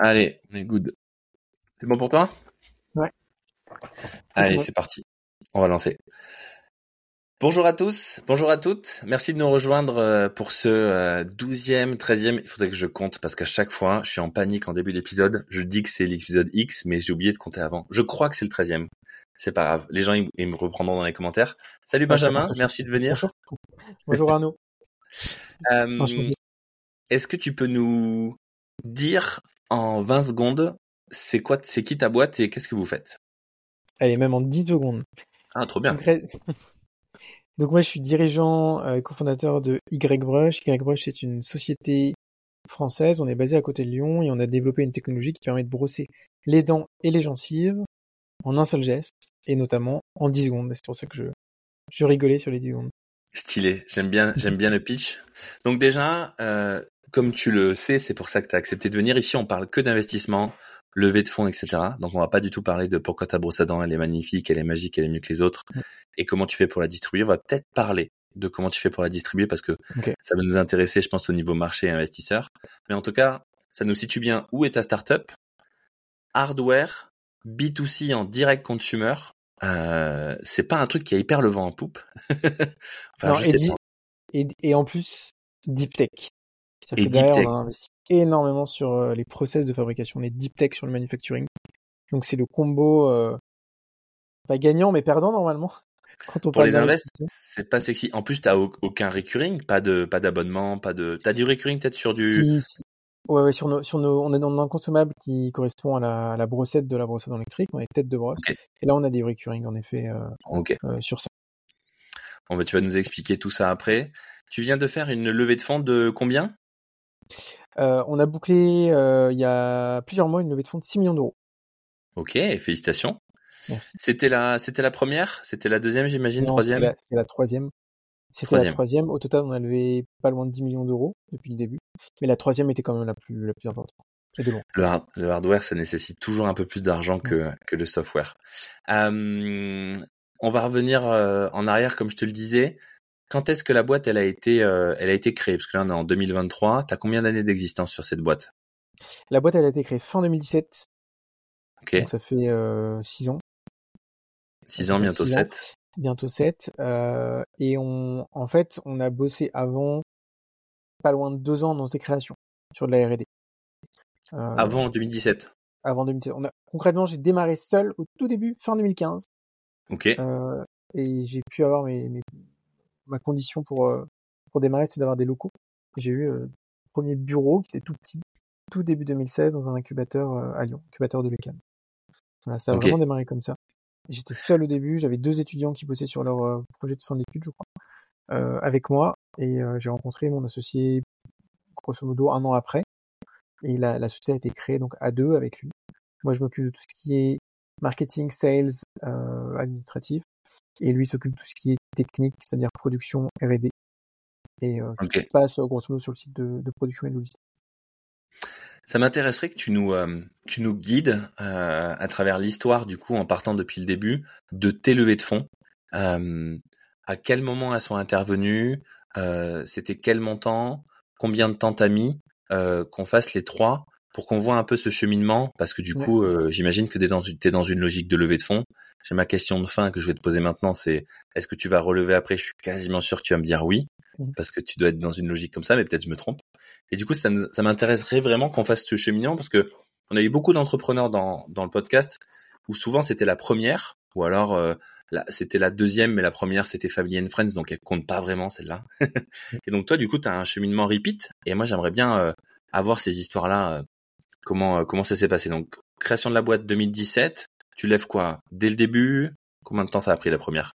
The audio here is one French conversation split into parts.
Allez, on est good. C'est bon pour toi? Ouais. Allez, c'est parti. On va lancer. Bonjour à tous, bonjour à toutes. Merci de nous rejoindre euh, pour ce 12e, euh, 13e. Il faudrait que je compte parce qu'à chaque fois, je suis en panique en début d'épisode. Je dis que c'est l'épisode X, mais j'ai oublié de compter avant. Je crois que c'est le 13e. C'est pas grave. Les gens, ils me reprendront dans les commentaires. Salut Benjamin, merci de venir. Bonjour, bonjour Arnaud. euh, Est-ce que tu peux nous dire en 20 secondes, c'est quoi, c'est qui ta boîte et qu'est-ce que vous faites? Allez, même en 10 secondes. Ah, trop bien. Donc, moi, je suis dirigeant et cofondateur de YBrush. YBrush, c'est une société française. On est basé à côté de Lyon et on a développé une technologie qui permet de brosser les dents et les gencives en un seul geste et notamment en 10 secondes. C'est pour ça que je, je rigolais sur les 10 secondes. Stylé, j'aime bien, j'aime bien le pitch. Donc déjà, euh, comme tu le sais, c'est pour ça que tu as accepté de venir. Ici, on parle que d'investissement, levée de fonds, etc. Donc, on va pas du tout parler de pourquoi ta brosse à dents, elle est magnifique, elle est magique, elle est mieux que les autres, et comment tu fais pour la distribuer. On va peut-être parler de comment tu fais pour la distribuer parce que ça va nous intéresser, je pense, au niveau marché et investisseur. Mais en tout cas, ça nous situe bien où est ta startup? Hardware, B2C en direct consumer. Euh, c'est pas un truc qui a hyper le vent en poupe. enfin, et, et, en plus, deep tech. Et deep tech. on a investi énormément sur euh, les process de fabrication, les deep tech sur le manufacturing. Donc c'est le combo euh, pas gagnant mais perdant normalement. Quand on Pour les invests, c'est pas sexy. En plus, t'as aucun recurring, pas de pas d'abonnement, pas de. T'as du recurring peut-être sur du. Si, si. Ouais, ouais, sur nos, sur nos, on est dans un consommable qui correspond à la, la brossette de la brossette électrique. On est tête de brosse. Et là, on a des recurring en effet euh, euh, sur ça. Bon, bah, tu vas nous expliquer tout ça après. Tu viens de faire une levée de fonds de combien? Euh, on a bouclé euh, il y a plusieurs mois une levée de fonds de 6 millions d'euros. Ok, félicitations. C'était la, c'était la première, c'était la deuxième, j'imagine, troisième? C'était la, troisième. C'était la troisième. Au total, on a levé pas loin de 10 millions d'euros depuis le début, mais la troisième était quand même la plus, la plus importante. Le, hardware, ça nécessite toujours un peu plus d'argent que, que le software. Euh, on va revenir en arrière, comme je te le disais. Quand est-ce que la boîte elle a été euh, elle a été créée? Parce que là on est en 2023. T'as combien d'années d'existence sur cette boîte? La boîte elle a été créée fin 2017. Ok. Donc ça fait euh, 6 ans. 6 ans, bientôt 7. Bientôt 7. Euh, et on, en fait, on a bossé avant pas loin de 2 ans dans ses créations sur de la R&D. Euh, avant 2017. Avant 2017. On a, concrètement, j'ai démarré seul au tout début, fin 2015. Ok. Euh, et j'ai pu avoir mes, mes, ma condition pour, euh, pour démarrer, c'est d'avoir des locaux. J'ai eu euh, le premier bureau qui était tout petit, tout début 2016, dans un incubateur euh, à Lyon, incubateur de l'ECAM. Voilà, ça a vraiment démarré comme ça. J'étais seul au début, j'avais deux étudiants qui bossaient sur leur projet de fin d'études, je crois, euh, avec moi, et j'ai rencontré mon associé grosso modo un an après, et la, la, société a été créée donc à deux avec lui. Moi, je m'occupe de tout ce qui est marketing, sales, euh, administratif, et lui s'occupe de tout ce qui est technique, c'est-à-dire production R&D et euh, tout ce qui se passe grosso modo sur le site de, de production et de logistique. Ça m'intéresserait que tu nous, euh, tu nous guides euh, à travers l'histoire, du coup, en partant depuis le début, de tes levées de fonds. Euh, à quel moment elles sont intervenues? Euh, C'était quel montant? Combien de temps t'as mis? Qu'on fasse les trois pour qu'on voit un peu ce cheminement Parce que du coup, j'imagine que tu es dans, es dans une logique de levée de fonds. J'ai ma question de fin que je vais te poser maintenant, c'est est-ce que tu vas relever après? Je suis quasiment sûr que tu vas me dire oui, mmh. parce que tu dois être dans une logique comme ça, mais peut-être je me trompe. Et du coup, ça, ça m'intéresserait vraiment qu'on fasse ce cheminement, parce que on a eu beaucoup d'entrepreneurs dans, dans le podcast où souvent c'était la première, ou alors euh, c'était la deuxième, mais la première c'était Family and Friends, donc elle compte pas vraiment celle-là. et donc toi, du coup, tu as un cheminement repeat, et moi j'aimerais bien euh, avoir ces histoires-là. Euh, comment comment ça s'est passé? Donc création de la boîte 2017, tu lèves quoi? Dès le début? Combien de temps ça a pris la première?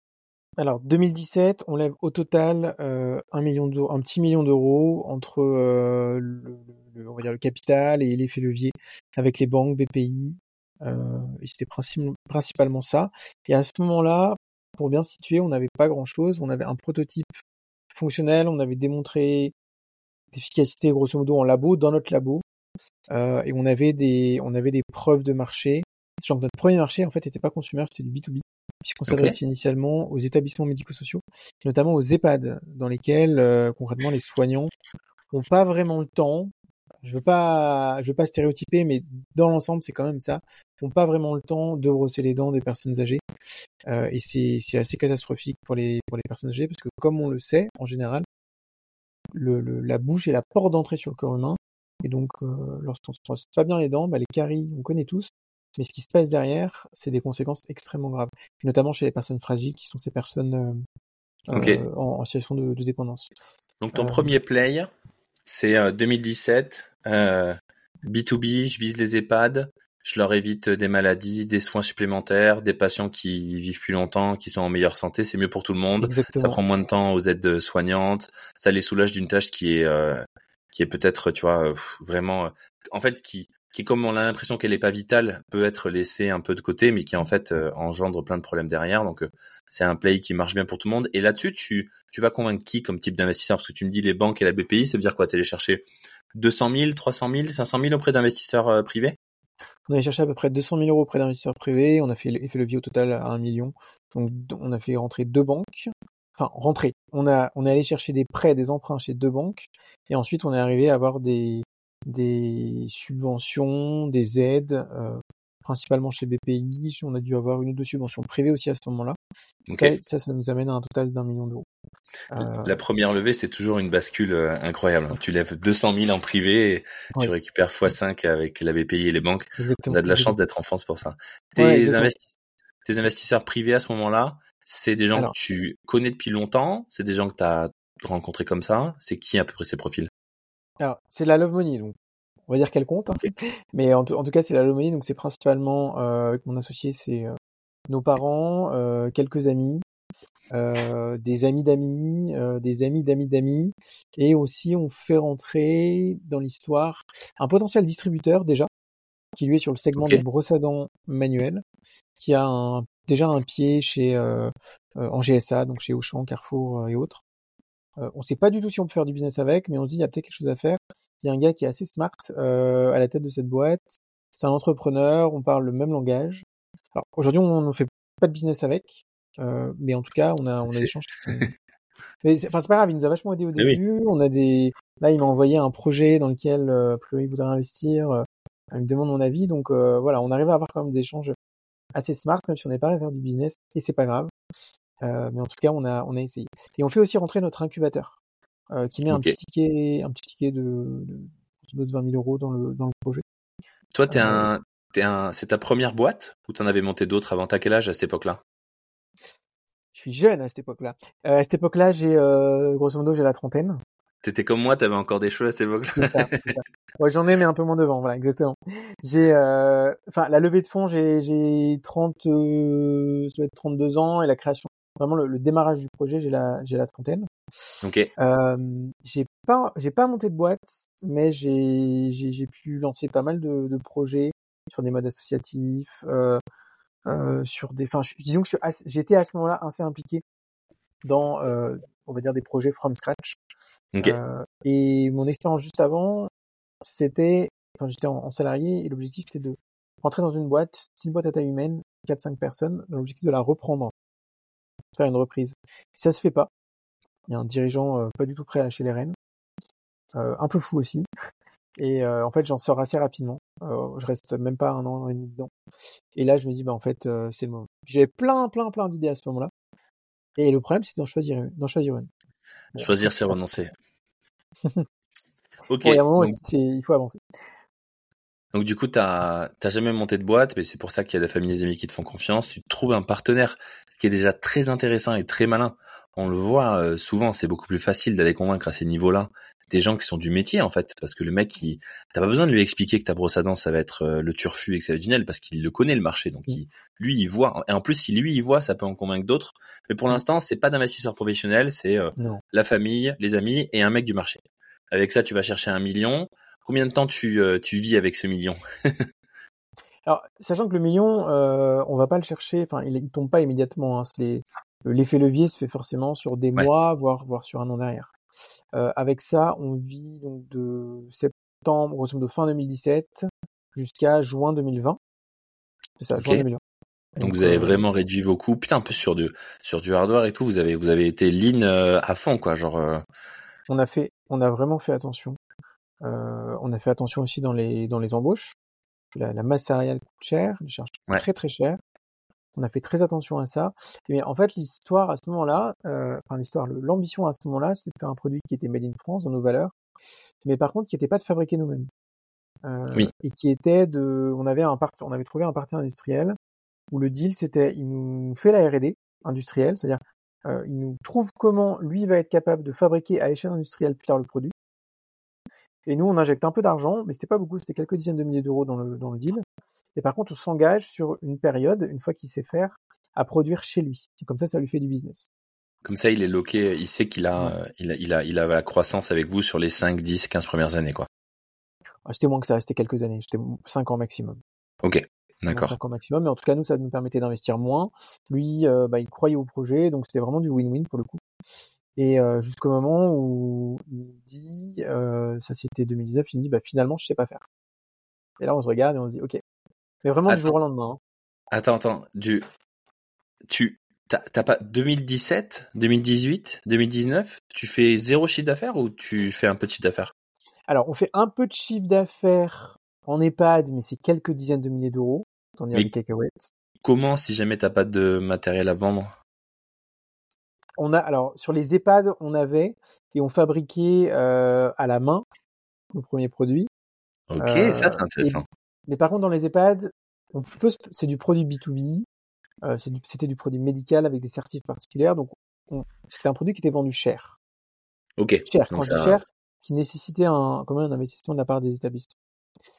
Alors 2017, on lève au total euh, un million petit million d'euros entre euh, le, capital et l'effet levier avec les banques, BPI. Euh, c'était principalement ça. Et à ce moment-là, pour bien situer, on n'avait pas grand-chose. On avait un prototype fonctionnel, on avait démontré l'efficacité grosso modo en labo, dans notre labo, euh, et on avait des, on avait des preuves de marché. Que notre premier marché, en fait, n'était pas consumer, c'était du B2B, puisqu'on s'adressait initialement aux établissements médico-sociaux, notamment aux EHPAD, dans lesquels, euh, concrètement, les soignants n'ont pas vraiment le temps. Je veux pas, je veux pas stéréotyper, mais dans l'ensemble, c'est quand même ça. Ils n'ont pas vraiment le temps de brosser les dents des personnes âgées, euh, et c'est c'est assez catastrophique pour les pour les personnes âgées parce que comme on le sait en général, le, le la bouche est la porte d'entrée sur le corps humain, et donc euh, lorsqu'on se brosse pas bien les dents, bah, les caries, on connaît tous, mais ce qui se passe derrière, c'est des conséquences extrêmement graves, notamment chez les personnes fragiles, qui sont ces personnes euh, euh, en, en situation de, de dépendance. Donc ton premier play, c'est euh, 2017, euh, B2B, je vise les EHPAD, je leur évite des maladies, des soins supplémentaires, des patients qui vivent plus longtemps, qui sont en meilleure santé, c'est mieux pour tout le monde. Ça prend moins de temps aux aides soignantes, ça les soulage d'une tâche qui est euh, qui est peut-être, tu vois, vraiment, en fait, qui qui comme on a l'impression qu'elle est pas vitale, peut être laissée un peu de côté, mais qui en fait engendre plein de problèmes derrière. Donc c'est un play qui marche bien pour tout le monde. Et là-dessus, tu tu vas convaincre qui comme type d'investisseur? Parce que tu me dis les banques et la BPI, ça veut dire quoi? T'es allé chercher 200 000, 300 000, 500 000 auprès d'investisseurs privés? On avait cherché à peu près 200 000 euros auprès d'investisseurs privés. On a fait l'effet levier au total à 1 million. Donc, on a fait rentrer deux banques. Enfin, rentrer. On a, on est allé chercher des prêts, des emprunts chez deux banques. Et ensuite, on est arrivé à avoir des, des subventions, des aides, euh, principalement chez BPI. On a dû avoir une ou deux subventions privées aussi à ce moment-là. Ça, ça, ça nous amène à un total d'un million d'euros. Euh, La première levée, c'est toujours une bascule euh, incroyable. hein. Tu lèves 200 000 en privé et Oui. tu récupères x5 avec la BPI et les banques. exactement. On a de la chance d'être en France pour ça. Tes, Ouais, exactement. investi- tes investisseurs privés à ce moment-là, c'est des gens Alors. que tu connais depuis longtemps, c'est des gens que tu as rencontrés comme ça. C'est qui à peu près ces profils? Alors, c'est de la love money, donc on va dire qu'elle compte. hein. Mais en, tout- en tout cas, c'est la love money, donc c'est principalement euh, avec mon associé, c'est euh, nos parents, euh, quelques amis, des amis d'amis, des amis d'amis d'amis, et aussi on fait rentrer dans l'histoire un potentiel distributeur déjà, qui lui est sur le segment des brosses à dents manuelles, qui a un, déjà un pied chez euh, euh, en GSA, donc chez Auchan, Carrefour euh, et autres. On sait pas du tout si on peut faire du business avec, mais on se dit il y a peut-être quelque chose à faire. Il y a un gars qui est assez smart à la tête de cette boîte. C'est un entrepreneur, on parle le même langage. Alors aujourd'hui, on ne fait pas de business avec, euh, mais en tout cas, on a on a C'est- des sont- Mais c'est- enfin, c'est pas grave, il nous a vachement aidé au oui. début. On a des là, il m'a envoyé un projet dans lequel euh, il voudrait investir. Euh, il me demande mon avis, donc voilà, on arrive à avoir quand même des échanges assez smart, même si on n'est pas à faire du business, et c'est pas grave. Euh, mais en tout cas, on a on a essayé. Et on fait aussi rentrer notre incubateur, euh, qui met un petit ticket, un petit ticket de, de, de 20 000 euros dans le dans le projet. Toi, t'es Euh, un, t'es un, c'est ta première boîte ou t'en avais monté d'autres avant? T'as quel âge à cette époque-là? Je suis jeune à cette époque-là. Euh, à cette époque-là, j'ai euh, grosso modo j'ai la trentaine. T'étais comme moi, t'avais encore des choses à cette époque-là. Ouais, j'en ai mais un peu moins devant, voilà, exactement. J'ai euh, enfin la levée de fonds, j'ai j'ai 30 euh, ça doit être 32 ans et la création vraiment le, le démarrage du projet, j'ai la j'ai la trentaine. Ok. Euh, j'ai pas j'ai pas monté de boîte, mais j'ai j'ai j'ai pu lancer pas mal de, de projets sur des modes associatifs, euh, euh, sur des enfin disons que j'étais à ce moment-là assez impliqué dans euh, on va dire des projets from scratch. Euh, et mon expérience juste avant, c'était quand j'étais en, en salarié et l'objectif c'était de rentrer dans une boîte, petite boîte à taille humaine, 4-5 personnes, dans l'objectif de la reprendre, faire une reprise. Ça se fait pas. Il y a un dirigeant euh, pas du tout prêt à lâcher les rênes, euh, un peu fou aussi. Et en fait, j'en sors assez rapidement. Je reste même pas un an, et demi dedans. Et là, je me dis, bah en fait, c'est le moment. J'avais plein, plein, plein d'idées à ce moment-là. Et le problème, c'était d'en choisir une. D'en choisir une. Choisir, c'est renoncer. Ok. Bon, il y a un moment, donc, c'est- il faut avancer. donc, du coup, t'as, t'as jamais monté de boîte, mais c'est pour ça qu'il y a des familles et des amis qui te font confiance. Tu trouves un partenaire, ce qui est déjà très intéressant et très malin. On le voit euh, souvent, c'est beaucoup plus facile d'aller convaincre à ces niveaux-là des gens qui sont du métier en fait, parce que le mec, il, t'as pas besoin de lui expliquer que ta brosse à dents ça va être euh, le turfu et que ça va être parce qu'il le connaît le marché, donc Mm. il, lui il voit. Et en plus, si lui il voit, ça peut en convaincre d'autres. Mais pour Mm. l'instant, c'est pas d'investisseur professionnel, c'est euh, la famille, les amis et un mec du marché. Avec ça, tu vas chercher un million. Combien de temps tu, euh, tu vis avec ce million? Alors, sachant que le million, euh, on va pas le chercher, enfin, il, il tombe pas immédiatement. Hein, l'effet levier se fait forcément sur des Ouais. mois, voire, voire sur un an derrière. Euh, avec ça, on vit donc de septembre, grosso modo fin 2017, jusqu'à juin 2020. C'est ça, Ok. juin 2020. Donc vous avez euh, vraiment réduit vos coûts. Putain, un peu sur du sur du hardware et tout, vous avez vous avez été lean euh, à fond quoi, genre on a fait, on a vraiment fait attention. on a fait attention aussi dans les dans les embauches. La, la masse salariale coûte cher, les charges Ouais. très très cher. On a fait très attention à ça. Mais en fait, l'histoire à ce moment-là, euh, enfin l'histoire, l'ambition à ce moment-là, c'était de faire un produit qui était made in France dans nos valeurs, mais par contre qui n'était pas de fabriquer nous-mêmes. Euh, Oui. Et qui était de, on avait un part, on avait trouvé un partenaire industriel où le deal c'était, il nous fait la R&D industrielle, c'est-à-dire euh, il nous trouve comment lui va être capable de fabriquer à échelle industrielle plus tard le produit. Et nous, on injecte un peu d'argent, mais c'était pas beaucoup, c'était quelques dizaines de milliers d'euros dans le, dans le deal. Et par contre, on s'engage sur une période, une fois qu'il sait faire, à produire chez lui. Et comme ça, ça lui fait du business. Comme ça, il est loqué, il sait qu'il a, Ouais. il a, il a, il a la croissance avec vous sur les 5, 10, 15 premières années, quoi. Ah, C'était moins que ça, c'était quelques années, c'était 5 ans maximum. Ok, d'accord. 5 ans maximum, mais en tout cas, nous, ça nous permettait d'investir moins. Lui, euh, bah, il croyait au projet, donc c'était vraiment du win-win pour le coup. Et euh, jusqu'au moment où il dit, euh, ça c'était 2019, il nous dit, bah, finalement, je sais pas faire. Et là, on se regarde et on se dit, ok. Mais vraiment du Attends. jour au lendemain. hein. Attends, attends, du, tu, t'as pas 2017, 2018, 2019, tu fais zéro chiffre d'affaires ou tu fais un peu de chiffre d'affaires? Alors, on fait un peu de chiffre d'affaires en EHPAD, mais c'est quelques dizaines de milliers d'euros. On Mais- des cacahuètes. Comment si jamais t'as pas de matériel à vendre? On a, alors, sur les EHPAD, on avait et on fabriquait euh, à la main nos premiers produits. Ok, Euh, ça c'est intéressant. Mais par contre, dans les EHPAD, on peut, se- c'est du produit B2B, euh, du- c'était du produit médical avec des certifs particulières, donc on- c'était un produit qui était vendu cher. Ok, Cher, quand je dis cher, qui nécessitait un, quand même un investissement de la part des établissements.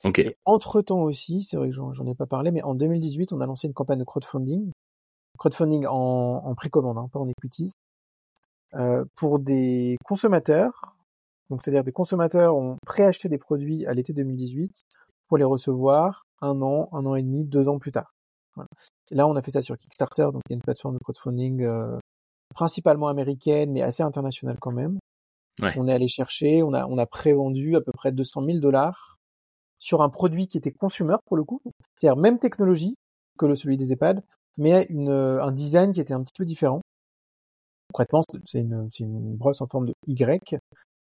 ok, Et entre-temps aussi, c'est vrai que j'en ai pas parlé, mais en 2018, on a lancé une campagne de crowdfunding, crowdfunding en, en précommande, hein, pas en equities, pour des consommateurs. Donc, c'est-à-dire des consommateurs ont préacheté des produits à l'été 2018 pour les recevoir un an, un an et demi, deux ans plus tard. Voilà. Et là, on a fait ça sur Kickstarter, donc il y a une plateforme de crowdfunding euh, principalement américaine, mais assez internationale quand même. Ouais. On est allé chercher, on a, on a prévendu à peu près 200 000 dollars sur un produit qui était consumer pour le coup, c'est-à-dire même technologie que le, celui des EHPAD, mais une, euh, un design qui était un petit peu différent. Concrètement, c'est- une, une brosse en forme de Y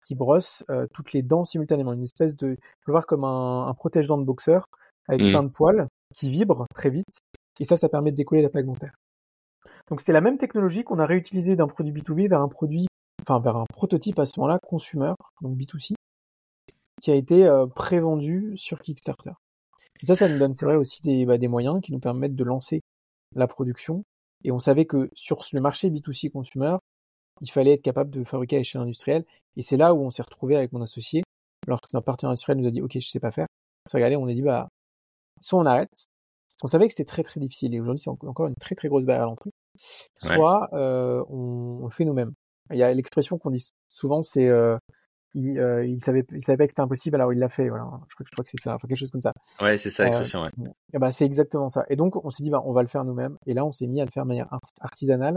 qui brosse euh, toutes les dents simultanément, une espèce de, faut le voir comme un, un protège-dents de boxeur avec Mhm. plein de poils qui vibre très vite, et ça, ça permet de décoller la plaque dentaire. Donc c'est la même technologie qu'on a réutilisée d'un produit B2B vers un produit, enfin vers un prototype à ce moment-là, consumer, donc B2C, qui a été euh, prévendu sur Kickstarter. Et ça, ça nous donne, c'est vrai, aussi des, bah, des moyens qui nous permettent de lancer la production. Et on savait que sur le marché B2C consumer, il fallait être capable de fabriquer à échelle industrielle. Et c'est là où on s'est retrouvé avec mon associé, alors que notre partenaire industriel nous a dit, OK, je sais pas faire. On s'est regardé, on a dit, bah, soit on arrête. On savait que c'était très très difficile et aujourd'hui c'est en- encore une très très grosse barrière à l'entrée. Ouais. Soit euh, on, on le fait nous-mêmes. Il y a l'expression qu'on dit souvent, c'est euh, il, euh, il savait il savait pas que c'était impossible alors il l'a fait. Voilà, je crois, que- je crois que c'est ça, enfin quelque chose comme ça. ouais, c'est ça Euh, l'expression, ouais. Et bah, c'est exactement ça. Et donc, on s'est dit, bah, on va le faire nous-mêmes. Et là, on s'est mis à le faire de manière art- artisanale,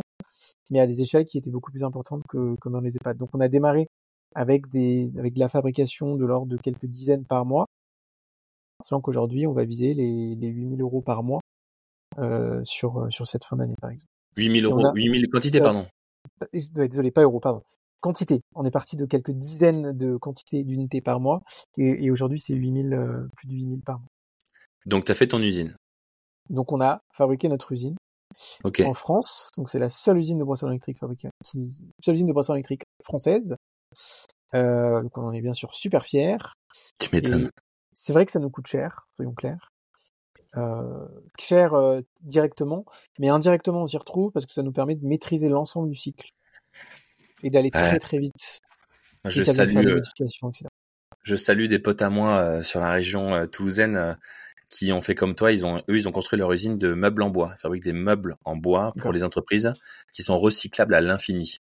mais à des échelles qui étaient beaucoup plus importantes que, que dans les EHPAD. Donc, on a démarré avec des, avec de la fabrication de l'ordre de quelques dizaines par mois. Sachant qu'aujourd'hui, on va viser les, les 8000 euros par mois, euh, sur, sur cette fin d'année, par exemple. 8000 Et on euros, a- 8000 quantité, Euh, pardon. Euh, Désolé, pas euros, pardon. Quantité. On est parti de quelques dizaines de quantités d'unités par mois. Et, et aujourd'hui, c'est 8000, euh, plus de 8000 par mois. Donc t'as fait ton usine. Donc, on a fabriqué notre usine. En France. Donc c'est la seule usine de brossard électrique fabriquée, qui, seule usine de électrique française. Euh, donc on en est bien sûr super fiers. Tu m'étonnes. c'est vrai que ça nous coûte cher, soyons clairs. Euh, cher euh, directement, mais indirectement on s'y retrouve parce que ça nous permet de maîtriser l'ensemble du cycle et d'aller très Ouais. très vite. Moi, je salue, des euh, je salue des potes à moi euh, sur la région euh, toulousaine qui ont fait comme toi. Ils ont, eux, ils ont construit leur usine de meubles en bois. Ils fabriquent des meubles en bois pour les entreprises qui sont recyclables à l'infini.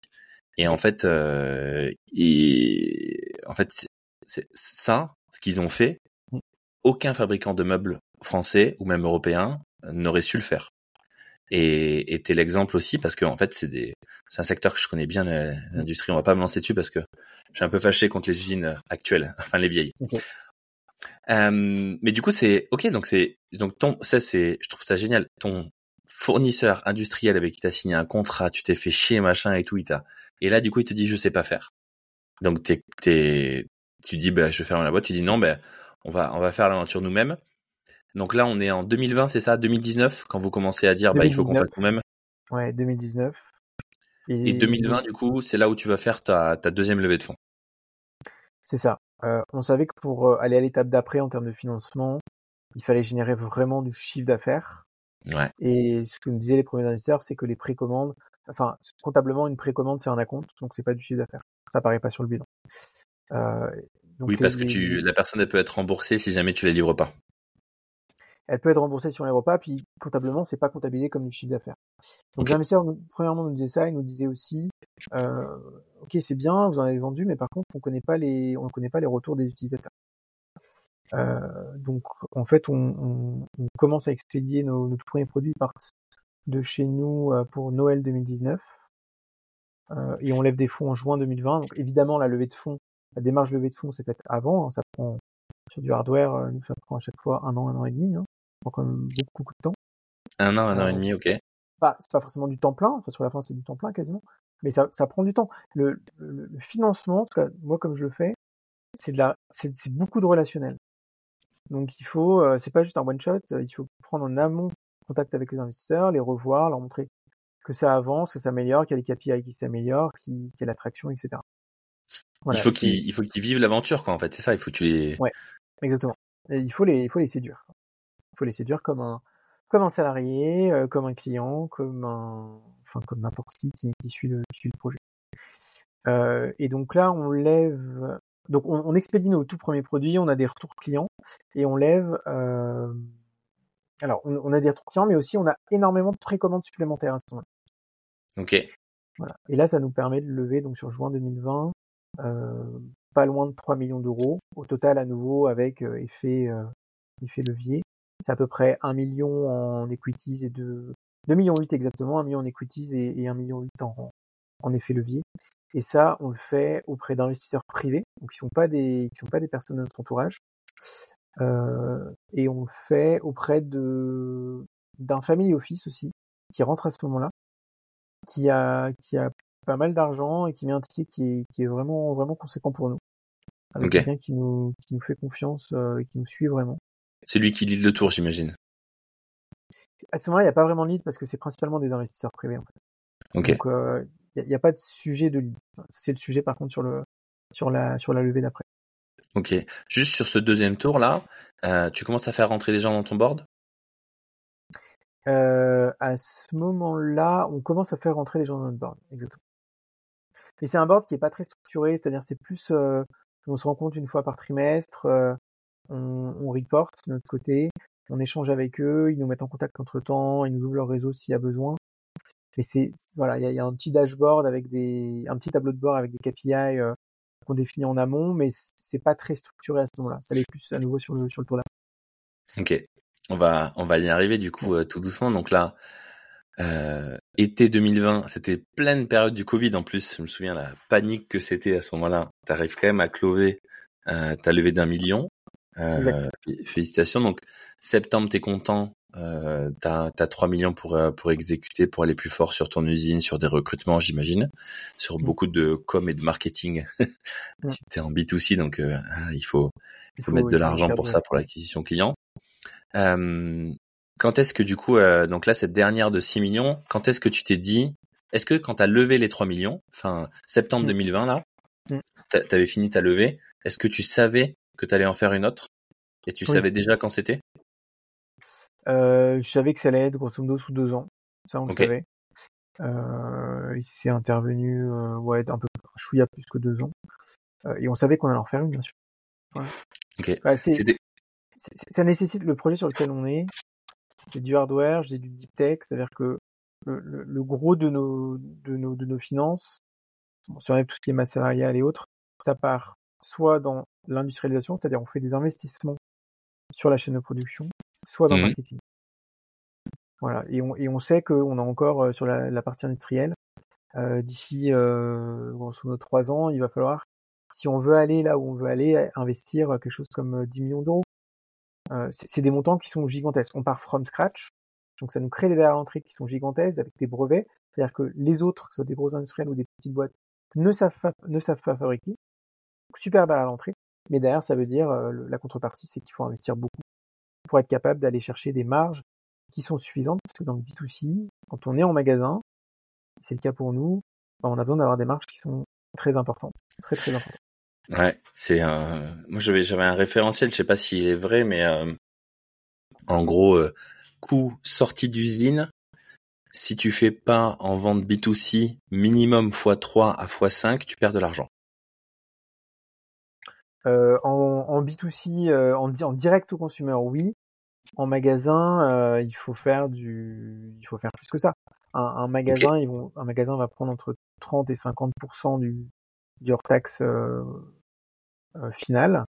Et en fait, euh, et en fait, c'est- c'est ça, ce qu'ils ont fait. Mm. Aucun fabricant de meubles français ou même européen n'aurait su le faire. Et t'es l'exemple aussi parce que en fait, c'est des, c'est un secteur que je connais bien l'industrie. On va pas me lancer dessus parce que je suis un peu fâché contre les usines actuelles, enfin les vieilles. Euh, mais du coup, c'est ok. Donc c'est donc ton ça c'est je trouve ça génial. Ton fournisseur industriel avec qui t'as signé un contrat, tu t'es fait chier machin et tout, il t'a et là du coup il te dit je sais pas faire. Donc t'es t'es tu dis, bah, je vais faire la boîte. Tu dis non, ben, on va, on va faire l'aventure nous-mêmes. Donc là, on est en 2020, c'est ça, 2019, quand vous commencez à dire, bah, il faut qu'on fasse nous-mêmes. Ouais, 2019. Et... 2020, du coup, c'est là où tu vas faire ta, ta deuxième levée de fonds. C'est ça. Euh, on savait que pour euh, aller à l'étape d'après en termes de financement, il fallait générer vraiment du chiffre d'affaires. Ouais. Et ce que nous disaient les premiers investisseurs, c'est que les précommandes, enfin, comptablement, une précommande, c'est un acompte, donc c'est pas du chiffre d'affaires. Ça paraît pas sur le bilan. Euh, oui, parce que tu, la personne, elle peut être remboursée si jamais tu la livres pas. Elle peut être remboursée sur les repas, puis comptablement, c'est pas comptabilisé comme du chiffre d'affaires. Donc okay. l'investisseur, premièrement, nous disait ça, il nous disait aussi, euh, ok, c'est bien, vous en avez vendu, mais par contre, on connaît pas les, on connaît pas les retours des utilisateurs. Euh, donc, en fait, on, on, on, commence à expédier nos, nos tout premiers produits partent de chez nous euh, pour Noël 2019. Euh, et on lève des fonds en juin 2020. Donc, évidemment, la levée de fonds, la démarche levée de fonds, c'est faite avant. Hein, ça prend sur du hardware, euh, ça prend à chaque fois un an, un an et demi. Hein. Prend quand même beaucoup, de temps. Un an, un an et demi, ok. Pas, c'est pas forcément du temps plein. Enfin, sur la fin, c'est du temps plein quasiment. Mais ça, ça prend du temps. Le, le, le financement, en tout cas, moi, comme je le fais, c'est de la, c'est, c'est beaucoup de relationnel. Donc il faut, euh, c'est pas juste un one shot, il faut prendre en amont contact avec les investisseurs, les revoir, leur montrer que ça avance, que ça améliore, qu'il y a les KPI qui s'améliorent, qu'il y a l'attraction, etc. Voilà, il faut qu'ils, il faut qu'ils vivent l'aventure, quoi. En fait, c'est ça. Il faut que tu les. Ouais, exactement. Et il faut les, il faut les séduire. Faut les séduire comme un, comme un salarié, euh, comme un client, comme un, enfin comme n'importe qui qui, qui suit le, qui suit le projet. Euh, et donc là, on lève donc on, on, expédie nos tout premiers produits, on a des retours clients et on lève. Euh... Alors on, on, a des retours clients, mais aussi on a énormément de précommandes supplémentaires à ce moment-là. Ok. Voilà. Et là, ça nous permet de lever donc sur juin 2020 euh, pas loin de 3 millions d'euros au total à nouveau avec effet effet levier. C'est à peu près 1 million en equities et de 2 millions 8 exactement, 1 million en equities et, et 1 million 8 en, en effet levier. Et ça, on le fait auprès d'investisseurs privés, donc qui sont pas des qui sont pas des personnes de notre entourage. Euh, et on le fait auprès de d'un family office aussi, qui rentre à ce moment-là, qui a qui a pas mal d'argent et qui met un ticket qui est qui est vraiment vraiment conséquent pour nous. Avec okay. quelqu'un qui nous qui nous fait confiance euh, et qui nous suit vraiment. C'est lui qui lead le tour, j'imagine. À ce moment-là, il n'y a pas vraiment de lead parce que c'est principalement des investisseurs privés en fait. Okay. Donc euh, il n'y a, a, pas de sujet de lead. C'est le sujet par contre sur le sur la sur la levée d'après. Ok. Juste sur ce deuxième tour là, euh, tu commences à faire rentrer des gens dans ton board? Euh, À ce moment-là, on commence à faire rentrer des gens dans notre board. Exactement. Mais c'est un board qui est pas très structuré, c'est-à-dire c'est plus euh, on se rencontre une fois par trimestre, euh, on, reporte de notre côté, on échange avec eux, ils nous mettent en contact entre temps, ils nous ouvrent leur réseau s'il y a besoin. Et c'est voilà, il y a, un petit dashboard avec des, un petit tableau de bord avec des KPI euh, qu'on définit en amont, mais c'est pas très structuré à ce moment-là. Ça l'est plus à nouveau sur le sur le tour. Ok, on va on va y arriver du coup euh, tout doucement. Donc là, euh, été 2020, c'était pleine période du Covid en plus. Je me souviens la panique que c'était à ce moment-là. T'arrives quand même à clover, euh, t'as levé d'un million. Euh, félicitations. Donc septembre, t'es content. Euh, t'as as 3 millions pour euh, pour exécuter, pour aller plus fort sur ton usine, sur des recrutements, j'imagine, sur mmh. beaucoup de com et de marketing. mmh. si t'es en B2C, donc euh, ah, il faut il faut, faut mettre de l'argent pour ça, pour l'acquisition client. Euh, quand est-ce que du coup, euh, donc là cette dernière de 6 millions, quand est-ce que tu t'es dit, est-ce que quand t'as levé les 3 millions, fin septembre mmh. 2020 là, mmh. t'avais fini ta levée, est-ce que tu savais que t'allais en faire une autre? Et tu oui. savais déjà quand c'était? Euh, je savais que ça allait être grosso modo sous deux ans. Ça, on okay. le savait. Euh, il s'est intervenu, euh, ouais, un peu chouïa plus que deux ans. Euh, et on savait qu'on allait en faire une, bien sûr. Ouais. Bah, des... Ça nécessite le projet sur lequel on est. J'ai du hardware, j'ai du deep tech, c'est-à-dire que le, le, le, gros de nos, de nos, de nos finances, bon, si on enlève tout ce qui est masse salariale et autres, ça part soit dans l'industrialisation, c'est-à-dire on fait des investissements sur la chaîne de production, soit dans le mmh. marketing. Voilà, et on, et on sait qu'on a encore euh, sur la, la partie industrielle, euh, d'ici euh, grosso modo trois ans, il va falloir, si on veut aller là où on veut aller, investir quelque chose comme 10 millions d'euros. Euh, c'est des montants qui sont gigantesques. On part from scratch, donc ça nous crée des valeurs à l'entrée qui sont gigantesques avec des brevets, c'est-à-dire que les autres, que ce soit des gros industriels ou des petites boîtes, ne savent pas, ne savent pas fabriquer. super valeur à l'entrée. Mais derrière, ça veut dire, la contrepartie, c'est qu'il faut investir beaucoup pour être capable d'aller chercher des marges qui sont suffisantes, parce que dans le B2C, quand on est en magasin, c'est le cas pour nous, bah, on a besoin d'avoir des marges qui sont très importantes, très très importantes. Ouais, c'est euh... moi j'avais j'avais un référentiel, je sais pas s'il est vrai, mais euh... en gros, euh, coût sortie d'usine, si tu fais pas en vente B2C minimum x3 à x5, tu perds de l'argent. Euh, en, en, B2C, euh, en, en, direct au consumer, oui. En magasin, euh, il faut faire du, il faut faire plus que ça. Un, un magasin, ils vont, un magasin va prendre entre 30 et 50% du, du hors taxe euh, euh, final.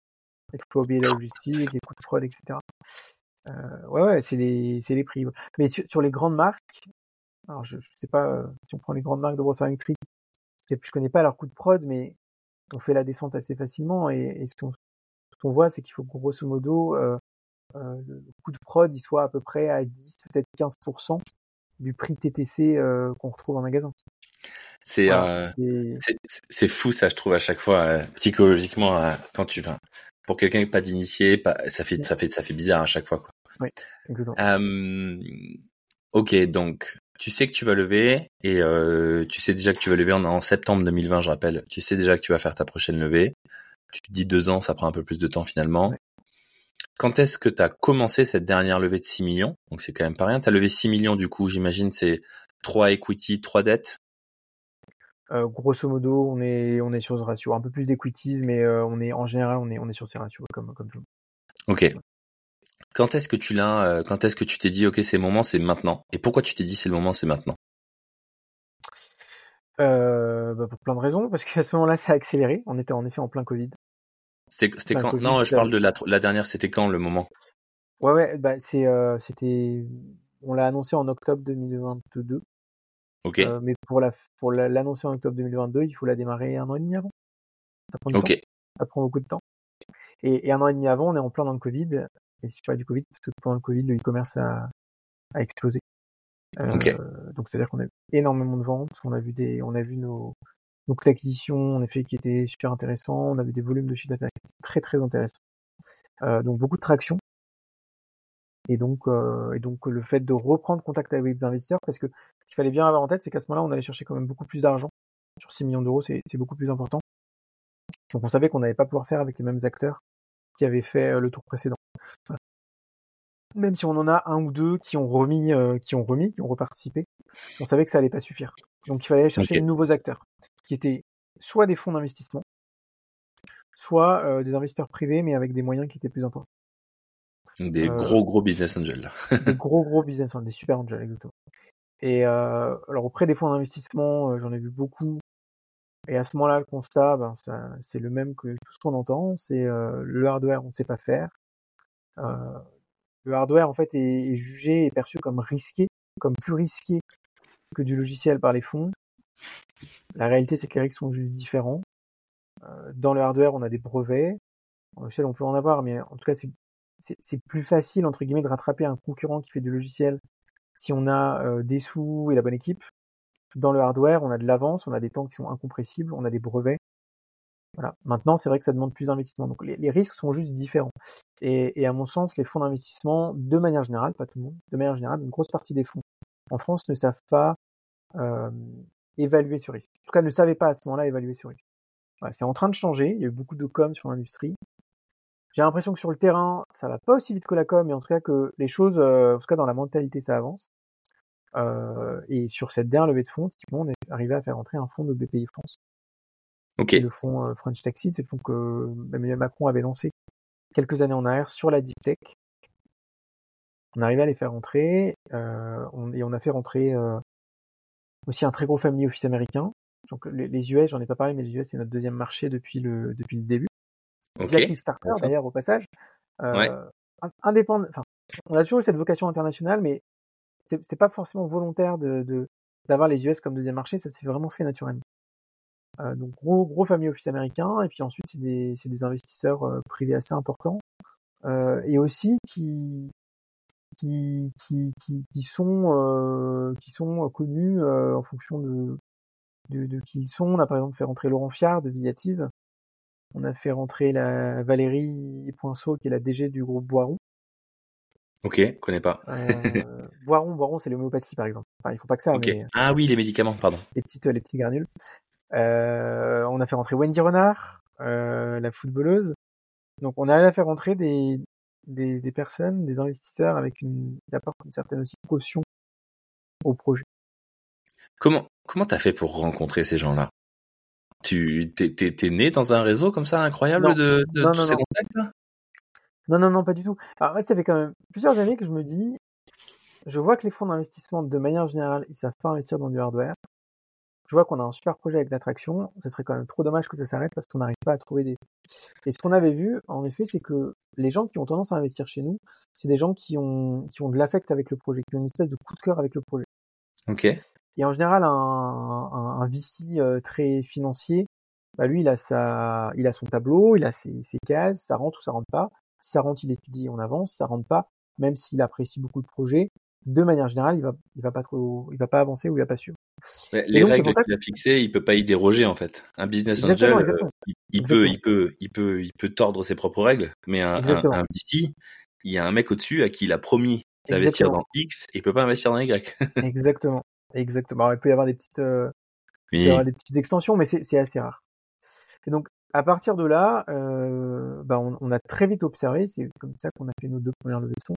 Il faut oublier la logistique, les coûts de prod, etc. Euh, ouais, ouais, c'est les, c'est les prix. Mais sur, sur, les grandes marques, alors je, je sais pas si on prend les grandes marques de brossard électrique, je connais pas leur coût de prod, mais on fait la descente assez facilement et, et ce qu'on voit, c'est qu'il faut grosso modo euh, euh, le coût de prod il soit à peu près à 10, peut-être 15% du prix TTC euh, qu'on retrouve en magasin. C'est voilà, c'est fou ça, je trouve à chaque fois psychologiquement quand tu vas pour quelqu'un qui n'est pas d'initié, ça fait ça fait ça fait bizarre à chaque fois quoi. Oui, exactement. ok, donc tu sais que tu vas lever et euh, tu sais déjà que tu vas lever en, en, septembre 2020, je rappelle. Tu sais déjà que tu vas faire ta prochaine levée. Tu te dis deux ans, ça prend un peu plus de temps finalement. Ouais. Quand est-ce que tu as commencé cette dernière levée de 6 millions? Donc c'est quand même pas rien. Tu as levé 6 millions du coup, j'imagine c'est 3 equity, 3 dettes? Euh, grosso modo, on est on est sur ce ratio, un peu plus d'equities, mais euh, on est en général on est on est sur ces ratios comme comme tout. Ok. Quand est-ce que tu l'as euh, Quand est-ce que tu t'es dit ok c'est le moment, c'est maintenant? Et pourquoi tu t'es dit c'est le moment, c'est maintenant? Euh, bah pour plein de raisons, parce qu'à ce moment-là, ça a accéléré. On était en effet en plein Covid. C'était quand? COVID, Non, je parle de la, la dernière. C'était quand le moment? Ouais, ouais. Bah c'est euh, c'était. On l'a annoncé en octobre 2022. Ok. Euh, mais pour la pour l'annoncer en octobre 2022, il faut la démarrer un an et demi avant. Ça prend ok. Temps. Ça prend beaucoup de temps. Et, et, un an et demi avant, on est en plein dans le Covid. Et si tu parles du Covid, parce que pendant le Covid, le e-commerce a, a explosé. Euh, okay. Donc c'est-à-dire qu'on a eu énormément de ventes, on a vu des, on a vu nos, nos coûts d'acquisition en effet qui étaient super intéressants, on avait des volumes de chiffre d'affaires très très intéressants. Euh, donc beaucoup de traction. Et donc, euh, et donc le fait de reprendre contact avec des investisseurs, parce que ce qu'il fallait bien avoir en tête, c'est qu'à ce moment-là, on allait chercher quand même beaucoup plus d'argent. Sur 6 millions d'euros, c'est beaucoup plus important. Donc on savait qu'on n'allait pas pouvoir faire avec les mêmes acteurs qui avaient fait le tour précédent même si on en a un ou deux qui ont remis, euh, qui ont remis, qui ont reparticipé, on savait que ça allait pas suffire. Donc il fallait aller chercher okay. de nouveaux acteurs, qui étaient soit des fonds d'investissement, soit euh, des investisseurs privés, mais avec des moyens qui étaient plus importants. Des euh, gros gros business angels. des gros gros business angels, des super angels exactement. Et euh, alors auprès des fonds d'investissement, j'en ai vu beaucoup. Et à ce moment-là, le constat, ben, c'est le même que tout ce qu'on entend, c'est le hardware, on ne sait pas faire. Euh, le hardware en fait est, jugé et perçu comme risqué, comme plus risqué que du logiciel par les fonds. La réalité, c'est que les risques sont juste différents. Euh, dans le hardware, on a des brevets. Le logiciel, on peut en avoir, mais en tout cas, c'est plus facile entre guillemets de rattraper un concurrent qui fait du logiciel si on a euh, des sous et la bonne équipe. Dans le hardware, on a de l'avance, on a des temps qui sont incompressibles, on a des brevets. Maintenant, c'est vrai que ça demande plus d'investissement. Donc les, risques sont juste différents. Et, à mon sens, les fonds d'investissement, de manière générale, pas tout le monde, de manière générale, une grosse partie des fonds en France ne savent pas euh, évaluer ce risque. En tout cas, ne savaient pas à ce moment-là évaluer ce risque. C'est en train de changer. Il y a eu beaucoup de com sur l'industrie. J'ai l'impression que sur le terrain, ça va pas aussi vite que la com, mais en tout cas que les choses, euh, en tout cas dans la mentalité, ça avance. Euh, et sur cette dernière levée de fonds, typiquement, on est arrivé à faire entrer un fonds de BPI France. Okay. Le fonds euh, French Taxi, c'est le fonds que Emmanuel Macron avait lancé quelques années en arrière sur la deep tech. On arrivait à les faire rentrer euh, on, et on a fait rentrer euh, aussi un très gros family office américain. Donc les, les US, j'en ai pas parlé, mais les US c'est notre deuxième marché depuis le depuis le début. Okay. Via Kickstarter d'ailleurs au passage. Euh, ouais. Indépendant. Enfin, on a toujours eu cette vocation internationale, mais c'est pas forcément volontaire de d'avoir les US comme deuxième marché. Ça s'est vraiment fait naturellement. Euh, donc gros gros family office américain et puis ensuite c'est des des investisseurs euh, privés assez importants euh, et aussi qui qui qui qui, qui sont qui sont connus en fonction de, de, de qui ils sont on a par exemple fait rentrer Laurent Fiard de Visiative On a fait rentrer la Valérie Poinceau, qui est la DG du groupe Boiron. Ok, connais pas. Euh, Boiron, Boiron, c'est l'homéopathie, par exemple. Enfin, il faut pas que ça, Ok. mais Ah oui, les médicaments, pardon. les petites, les petits granules. Euh, on a fait rentrer Wendy Renard, euh, la footballeuse. Donc, on a fait rentrer des, des, des personnes, des investisseurs avec une, qui apportent une certaine aussi caution au projet. Comment comment t'as fait pour rencontrer ces gens-là? Tu t'es t'es t'es né dans un réseau comme ça incroyable Non. de, de Non, tous non, ces non. contacts Non, non, non, pas du tout. Alors, moi, ça fait quand même plusieurs années que je me dis, je vois que les fonds d'investissement, de manière générale, ils savent pas investir dans du hardware. Je vois qu'on a un super projet avec l'attraction. Ce serait quand même trop dommage que ça s'arrête parce qu'on n'arrive pas à trouver des. Et ce qu'on avait vu, en effet, c'est que les gens qui ont tendance à investir chez nous, c'est des gens qui ont, qui ont de l'affect avec le projet, qui ont une espèce de coup de cœur avec le projet. Ok. Et en général, un, un, un VC euh, très financier, bah lui, il a sa, il a son tableau, il a ses, ses cases, ça rentre ou ça rentre pas. Si ça rentre, il étudie, on avance. Si ça rentre pas, même s'il apprécie beaucoup le projet, de manière générale, il va, il va pas trop, il va pas avancer ou il va pas suivre. Ouais, les donc, règles qu'il a fixées, il peut pas y déroger en fait. Un business Exactement, angel, exactement. euh, il, il peut, il peut, il peut, il peut tordre ses propres règles, mais un, un, Exactement. un VC, il y a un mec au-dessus à qui il a promis d'investir dans X et il peut pas investir dans Y. Exactement. Exactement. Alors, il peut y avoir des petites, euh, il peut y Mais avoir des petites extensions, mais c'est assez rare. Et donc, à partir de là, euh, bah, on, on a très vite observé, c'est comme ça qu'on a fait nos deux premières levées de fonds,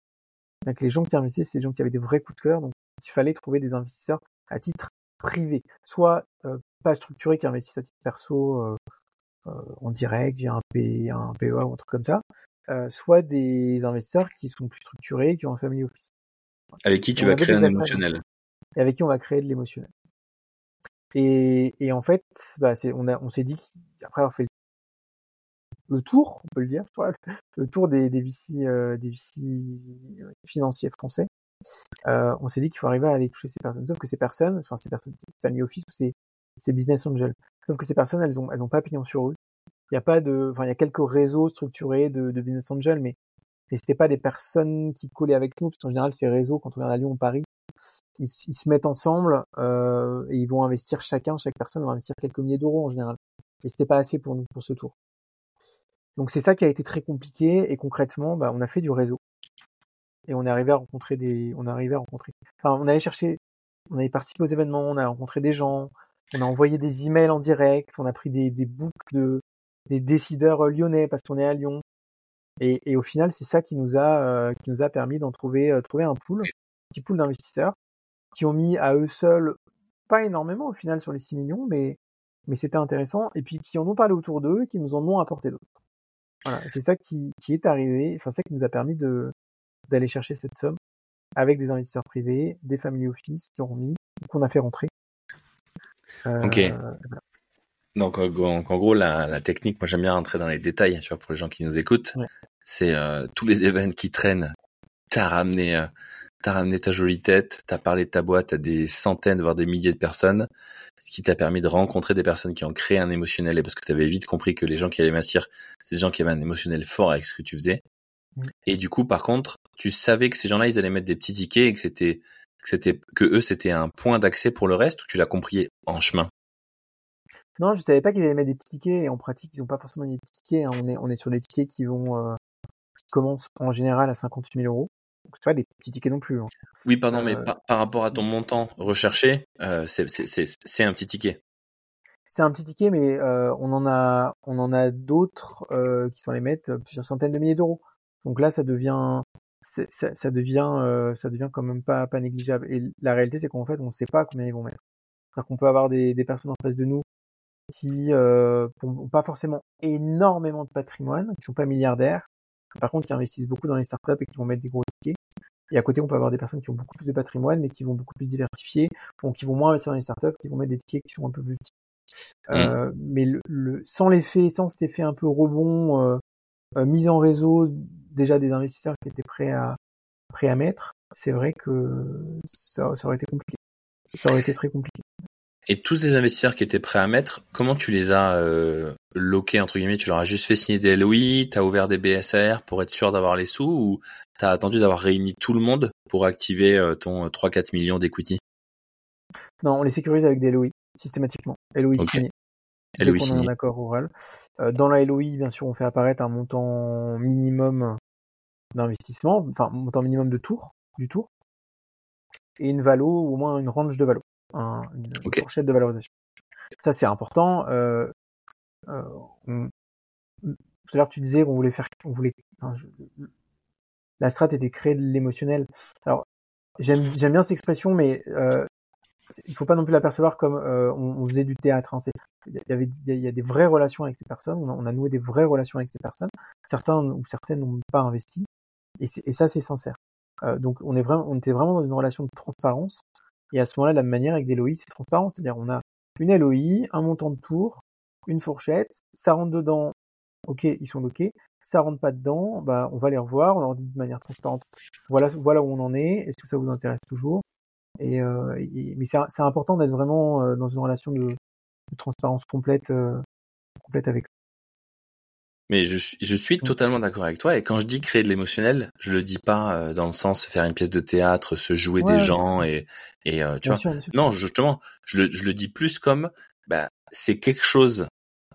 donc les gens qui investissaient, c'est des gens qui avaient des vrais coups de cœur, donc il fallait trouver des investisseurs à titre privé, soit euh, pas structurés qui investissent à titre perso euh, euh, en direct via un, P, un PEA ou un truc comme ça, euh, soit des investisseurs qui sont plus structurés, qui ont un family office, avec qui tu on vas créer un émotionnel. et avec qui on va créer de l'émotionnel. Et, et en fait, bah, c'est, on, a, on s'est dit qu'après avoir fait le, tour, on peut le dire, le tour des, des VC, euh, des VC financiers français, euh, on s'est dit qu'il faut arriver à aller toucher ces personnes. Sauf que ces personnes, enfin ces personnes, ces family office ou ces, ces business angels, sauf que ces personnes, elles ont, elles pas pignon sur eux. Il y a pas de, enfin il y a quelques réseaux structurés de, de business angels, mais mais c'était pas des personnes qui collaient avec nous, parce qu'en général ces réseaux, quand on est à Lyon ou Paris, ils, ils se mettent ensemble euh, et ils vont investir chacun, chaque personne va investir quelques milliers d'euros en général. Et c'était pas assez pour nous pour ce tour. Donc c'est ça qui a été très compliqué et concrètement, bah, on a fait du réseau et on est arrivé à rencontrer des, on est arrivé à rencontrer. Enfin, on allait chercher, on avait participé aux événements, on a rencontré des gens, on a envoyé des emails en direct, on a pris des, des boucles de des décideurs euh, lyonnais parce qu'on est à Lyon. Et, et au final, c'est ça qui nous a euh, qui nous a permis d'en trouver euh, trouver un pool, un petit pool d'investisseurs qui ont mis à eux seuls pas énormément au final sur les 6 millions, mais mais c'était intéressant et puis qui en ont parlé autour d'eux qui nous en ont apporté d'autres. Voilà, c'est ça qui, qui est arrivé, enfin ça qui nous a permis de d'aller chercher cette somme avec des investisseurs privés, des family office qui ont mis, qu'on a fait rentrer. Euh, Ok. Donc, en gros- donc, en gros, la, la technique, moi j'aime bien rentrer dans les détails, tu vois, pour les gens qui nous écoutent. Ouais. C'est euh, tous les événements qui traînent. T'as ramené, euh, t'as ramené ta jolie tête, t'as parlé de ta boîte à des centaines, voire des milliers de personnes, ce qui t'a permis de rencontrer des personnes qui ont créé un émotionnel, et parce que t'avais vite compris que les gens qui allaient investir, c'est des gens qui avaient un émotionnel fort avec ce que tu faisais. Et du coup, par contre, tu savais que ces gens-là, ils allaient mettre des petits tickets et que c'était, que c'était, que eux, c'était un point d'accès pour le reste, ou tu l'as compris en chemin? Non, je savais pas qu'ils allaient mettre des petits tickets et en pratique, ils ont pas forcément des petits tickets. hein. On est on est sur des tickets qui vont euh, qui commencent en général à 58 000 euros. Donc c'est pas des petits tickets non plus. hein. Oui, pardon, mais Euh, par, par rapport à ton montant recherché, euh, c'est, c'est, c'est, c'est un petit ticket. C'est un petit ticket, mais euh, on en a on en a d'autres qui sont les mettre plusieurs centaines de milliers d'euros. Donc là, ça devient ça, ça devient euh, ça devient quand même pas pas négligeable. Et la réalité, c'est qu'en fait, on ne sait pas combien ils vont mettre. C'est-à-dire qu'on peut avoir des, des personnes en face de nous qui euh, n'ont pas forcément énormément de patrimoine, qui sont pas milliardaires, par contre qui investissent beaucoup dans les startups et qui vont mettre des gros tickets. Et à côté, on peut avoir des personnes qui ont beaucoup plus de patrimoine, mais qui vont beaucoup plus diversifier, donc qui vont moins investir dans les startups, qui vont mettre des tickets qui sont un peu plus petits. Euh, mais le, le- sans l'effet, sans cet effet un peu rebond, euh, euh, mise en réseau, déjà des investisseurs qui étaient prêts à prêts à mettre, c'est vrai que ça, ça aurait été compliqué. Ça aurait été très compliqué. Et tous ces investisseurs qui étaient prêts à mettre, comment tu les as euh, loqués entre guillemets? Tu leur as juste fait signer des LOI, t'as ouvert des BSR pour être sûr d'avoir les sous, ou t'as attendu d'avoir réuni tout le monde pour activer euh, ton 3-4 millions d'equity? Non, on les sécurise avec des LOI, systématiquement. LOI dès LOI qu'on a un signé. accord oral. Euh, dans la LOI, bien sûr, on fait apparaître un montant minimum d'investissement, enfin montant minimum de tour, du tour, et une valo, ou au moins une range de valo, un, une fourchette de valorisation. Ça, c'est important. Euh, euh, on- tout à l'heure, tu disais qu'on voulait faire, on voulait, enfin, je- la strat était créer de l'émotionnel. Alors, j'aime, j'aime bien cette expression, mais euh, il faut pas non plus l'apercevoir comme euh, on, on faisait du théâtre. hein. Il y avait, il y a- il y a des vraies relations avec ces personnes. On a, on a noué des vraies relations avec ces personnes. Certains ou certaines n'ont pas investi, et, et ça, c'est sincère. Euh, donc, on est vraiment, on était vraiment dans une relation de transparence. Et à ce moment-là, la manière avec des LOI, c'est transparent. C'est-à-dire, on a une LOI, un montant de tour, une fourchette, ça rentre dedans. Ok, ils sont ok. Ça rentre pas dedans, bah, on va les revoir. On leur dit de manière transparente. Voilà, voilà où on en est. Est-ce que ça vous intéresse toujours? Et, euh, mais c'est important d'être vraiment euh, dans une relation de, transparence complète, euh, complète avec. Mais je, suis- je suis totalement d'accord avec toi. Et quand je dis créer de l'émotionnel, je le dis pas euh, dans le sens faire une pièce de théâtre, se jouer Ouais, des ouais. gens et, et euh, tu Bien vois. sûr, bien sûr. Non, justement, je le, je le dis plus comme bah, c'est quelque chose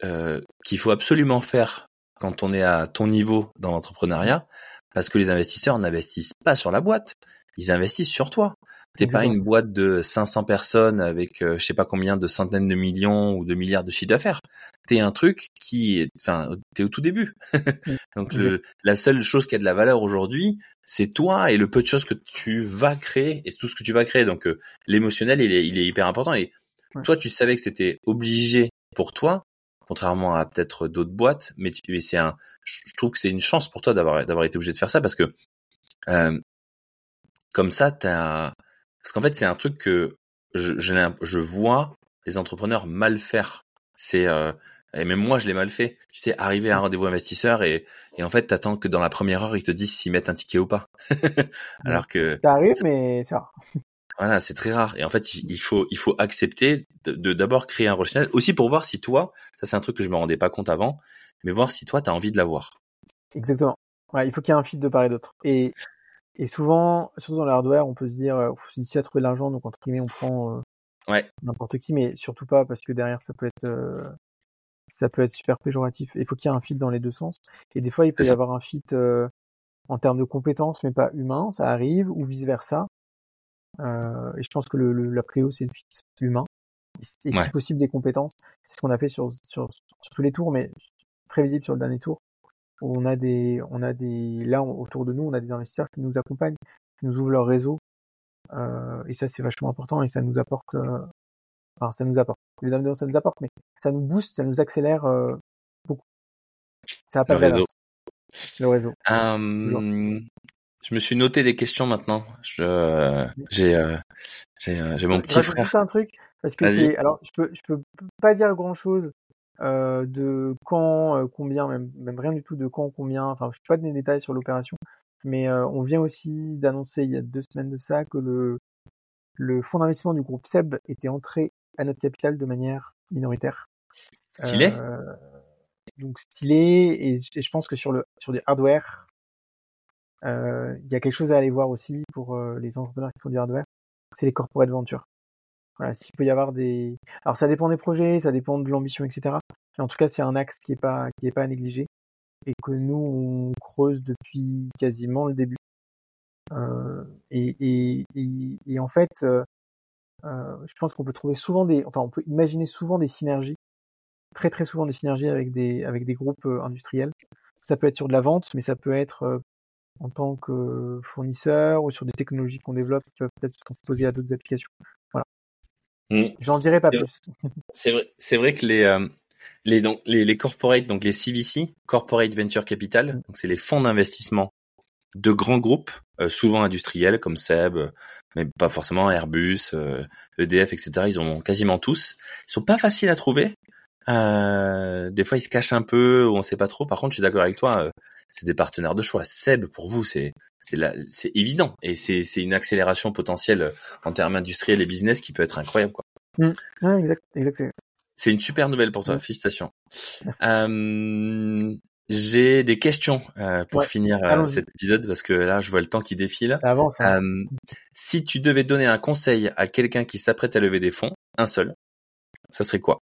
euh, qu'il faut absolument faire quand on est à ton niveau dans l'entrepreneuriat, parce que les investisseurs n'investissent pas sur la boîte, ils investissent sur toi. T'es pas une boîte de 500 personnes avec euh, je sais pas combien de centaines de millions ou de milliards de chiffres d'affaires. T'es un truc qui enfin, t'es au tout début. Donc le, la seule chose qui a de la valeur aujourd'hui, c'est toi et le peu de choses que tu vas créer et tout ce que tu vas créer. Donc euh, l'émotionnel, il est, il est hyper important. Et Ouais. toi, tu savais que c'était obligé pour toi, contrairement à peut-être d'autres boîtes, mais, mais c'est un, je je trouve que c'est une chance pour toi d'avoir d'avoir été obligé de faire ça parce que euh, comme ça, t'as, parce qu'en fait, c'est un truc que je, je, je vois les entrepreneurs mal faire. C'est euh, et même moi, je l'ai mal fait. Tu sais, arriver à un rendez-vous investisseur et, et en fait, t'attends que dans la première heure, ils te disent s'ils mettent un ticket ou pas. Alors que Ça arrive, mais ça. voilà, c'est très rare. Et en fait, il faut, il faut accepter de d'abord créer un relationnel, aussi pour voir si toi, ça c'est un truc que je me rendais pas compte avant, mais voir si toi, tu as envie de l'avoir. Exactement. Ouais, il faut qu'il y ait un fit de part et d'autre. Et, et souvent, surtout dans le hardware, on peut se dire, euh, Ouf, c'est difficile à trouver de l'argent, donc entre guillemets, on prend euh, Ouais. n'importe qui, mais surtout pas parce que derrière, ça peut être, euh, ça peut être super péjoratif. Il faut qu'il y ait un fit dans les deux sens. Et des fois, il peut y avoir un fit euh, en termes de compétences, mais pas humain, ça arrive, ou vice versa. Euh, et je pense que le, le, la prio, c'est le fit humain. Et, Ouais. si possible, des compétences. C'est ce qu'on a fait sur, sur, sur tous les tours, mais très visible sur le dernier tour. On a des, on a des, là, on- autour de nous, on a des investisseurs qui nous accompagnent, qui nous ouvrent leur réseau. Euh, et ça, c'est vachement important et ça nous apporte, euh, enfin, ça nous apporte. Évidemment, ça nous apporte, mais ça nous booste, ça nous accélère euh, beaucoup. Ça a pas Le de réseau. le réseau. Euh, je me suis noté des questions maintenant. Je, j'ai, euh, j'ai, j'ai mon Je petit frère. un truc parce que c'est alors je peux je peux pas dire grand chose euh, de quand euh, combien même même rien du tout de quand combien enfin je peux pas donner des détails sur l'opération mais euh, on vient aussi d'annoncer il y a deux semaines de ça que le le fonds d'investissement du groupe SEB était entré à notre capital de manière minoritaire Stylé. Donc stylé et, je pense que sur le sur des hardware il y a quelque chose à aller voir aussi pour les entrepreneurs qui font du hardware c'est les corporate ventures voilà, s'il peut y avoir des. Alors ça dépend des projets, ça dépend de l'ambition, etc. En tout cas, c'est un axe qui est pas qui est pas à négliger et que nous on creuse depuis quasiment le début. Euh, et, et, et, et en fait, euh, euh, je pense qu'on peut trouver souvent des, enfin, on peut imaginer souvent des synergies, très très souvent des synergies avec des avec des groupes euh, industriels. Ça peut être sur de la vente, mais ça peut être euh, en tant que fournisseur ou sur des technologies qu'on développe qui peuvent peut-être se transposer à d'autres applications. Mm. J'en dirai pas plus. C'est vrai, vrai que les, euh, les, donc, les, les corporate, donc les CVC, Corporate Venture Capital, donc c'est les fonds d'investissement de grands groupes, euh, souvent industriels comme Seb, euh, mais pas forcément Airbus, euh, EDF, etc. Ils en ont quasiment tous. Ils sont pas faciles à trouver. Des fois, ils se cachent un peu, on sait pas trop. Par contre, je suis d'accord avec toi. c'est des partenaires de choix. Seb, pour vous, c'est c'est évident et c'est une accélération potentielle en termes industriels et business qui peut être incroyable. Quoi. Exact, exact. C'est- une super nouvelle pour toi. Félicitations. Euh, J'ai des questions euh, pour Ouais, finir euh, cet épisode parce que là, je vois le temps qui défile. Avance. hein. Euh, si tu devais donner un conseil à quelqu'un qui s'apprête à lever des fonds, un seul, ça serait quoi?